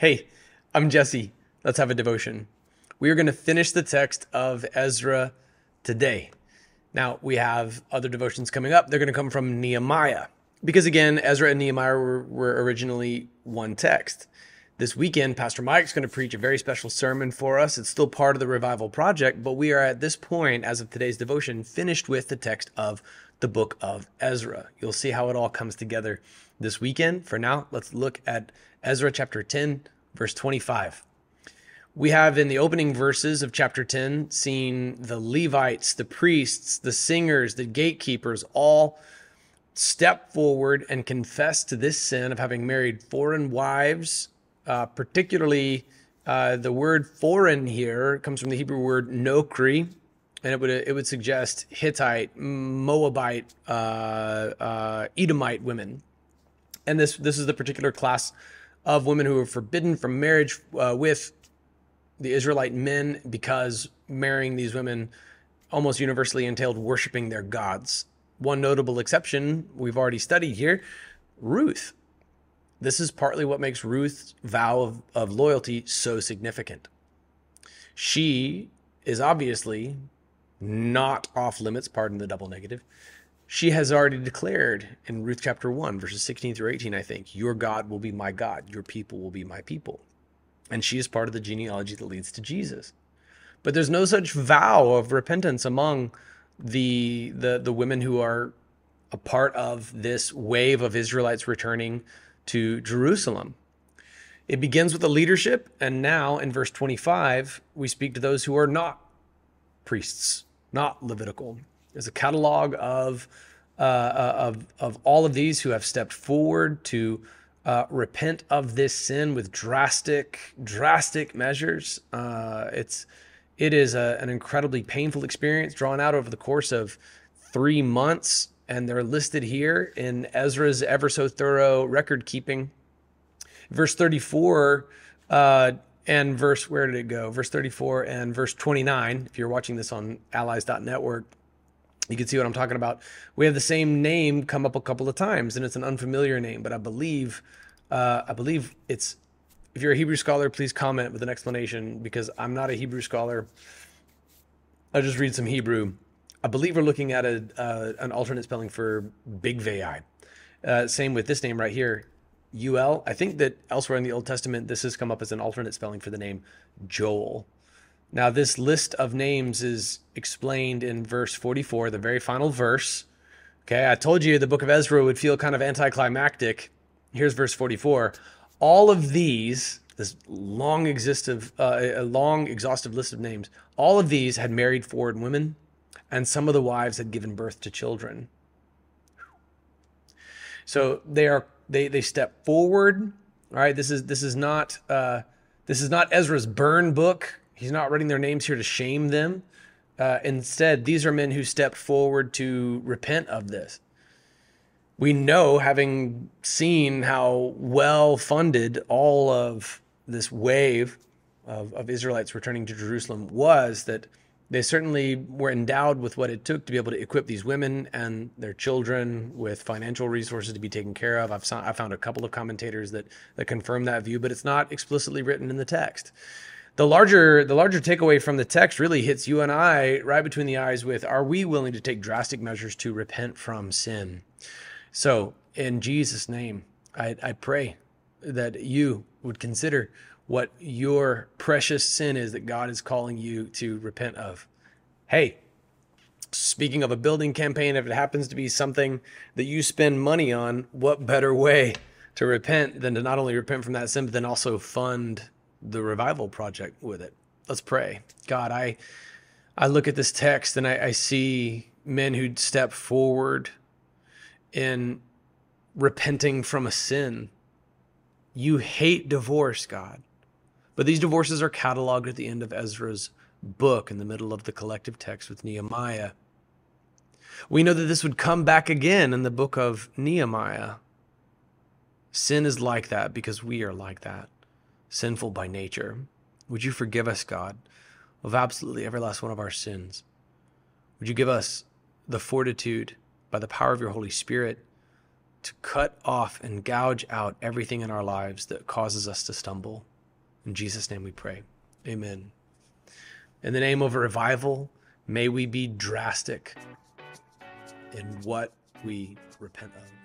Hey, I'm Jesse. Let's have a devotion. We are going to finish the text of Ezra today. Now, we have other devotions coming up. They're going to come from Nehemiah. Because again, Ezra and Nehemiah were, were originally one text. This weekend, Pastor Mike's going to preach a very special sermon for us. It's still part of the revival project, but we are at this point, as of today's devotion, finished with the text of the book of Ezra. You'll see how it all comes together this weekend. For now, let's look at Ezra chapter 10, verse 25. We have in the opening verses of chapter 10 seen the Levites, the priests, the singers, the gatekeepers all step forward and confess to this sin of having married foreign wives, uh, particularly uh, the word foreign here comes from the Hebrew word nokri, and it would it would suggest Hittite, Moabite, uh, uh, Edomite women, and this this is the particular class of women who are forbidden from marriage uh, with the Israelite men because marrying these women almost universally entailed worshiping their gods. One notable exception we've already studied here, Ruth. This is partly what makes Ruth's vow of, of loyalty so significant. She is obviously not off limits, pardon the double negative. She has already declared in Ruth chapter 1, verses 16 through 18, I think, Your God will be my God, your people will be my people. And she is part of the genealogy that leads to Jesus. But there's no such vow of repentance among the, the, the women who are a part of this wave of Israelites returning to Jerusalem. It begins with the leadership, and now in verse 25, we speak to those who are not priests, not Levitical. There's a catalog of, uh, uh, of, of all of these who have stepped forward to uh, repent of this sin with drastic, drastic measures. Uh, it's it is a, an incredibly painful experience drawn out over the course of three months, and they're listed here in Ezra's ever so thorough record keeping. Verse 34 uh, and verse, where did it go? Verse 34 and verse 29. If you're watching this on allies.network, you can see what I'm talking about. We have the same name come up a couple of times, and it's an unfamiliar name, but I believe, uh, I believe it's. If you're a Hebrew scholar, please comment with an explanation because I'm not a Hebrew scholar. I'll just read some Hebrew. I believe we're looking at a uh, an alternate spelling for Bigvai. Uh, same with this name right here, Uel. I think that elsewhere in the Old Testament, this has come up as an alternate spelling for the name Joel. Now, this list of names is explained in verse 44, the very final verse. Okay, I told you the book of Ezra would feel kind of anticlimactic. Here's verse 44. All of these, this long exhaustive, uh, a long exhaustive list of names, all of these had married foreign women, and some of the wives had given birth to children. So they are they they step forward. All right, this is this is not uh, this is not Ezra's burn book He's not writing their names here to shame them. Uh, instead, these are men who stepped forward to repent of this. We know, having seen how well funded all of this wave of, of Israelites returning to Jerusalem was, that they certainly were endowed with what it took to be able to equip these women and their children with financial resources to be taken care of. I've, I found a couple of commentators that, that confirm that view, but it's not explicitly written in the text the larger the larger takeaway from the text really hits you and I right between the eyes with are we willing to take drastic measures to repent from sin? So, in Jesus' name, I, I pray that you would consider what your precious sin is that God is calling you to repent of. Hey, speaking of a building campaign, if it happens to be something that you spend money on, what better way to repent than to not only repent from that sin, but then also fund the revival project with it. Let's pray. God, I I look at this text and I, I see men who'd step forward in repenting from a sin. You hate divorce, God. But these divorces are cataloged at the end of Ezra's book in the middle of the collective text with Nehemiah. We know that this would come back again in the book of Nehemiah. Sin is like that because we are like that sinful by nature. Would you forgive us, God, of absolutely every last one of our sins? Would you give us the fortitude by the power of your Holy Spirit to cut off and gouge out everything in our lives that causes us to stumble. In Jesus' name we pray. Amen. In the name of revival, may we be drastic in what we repent of.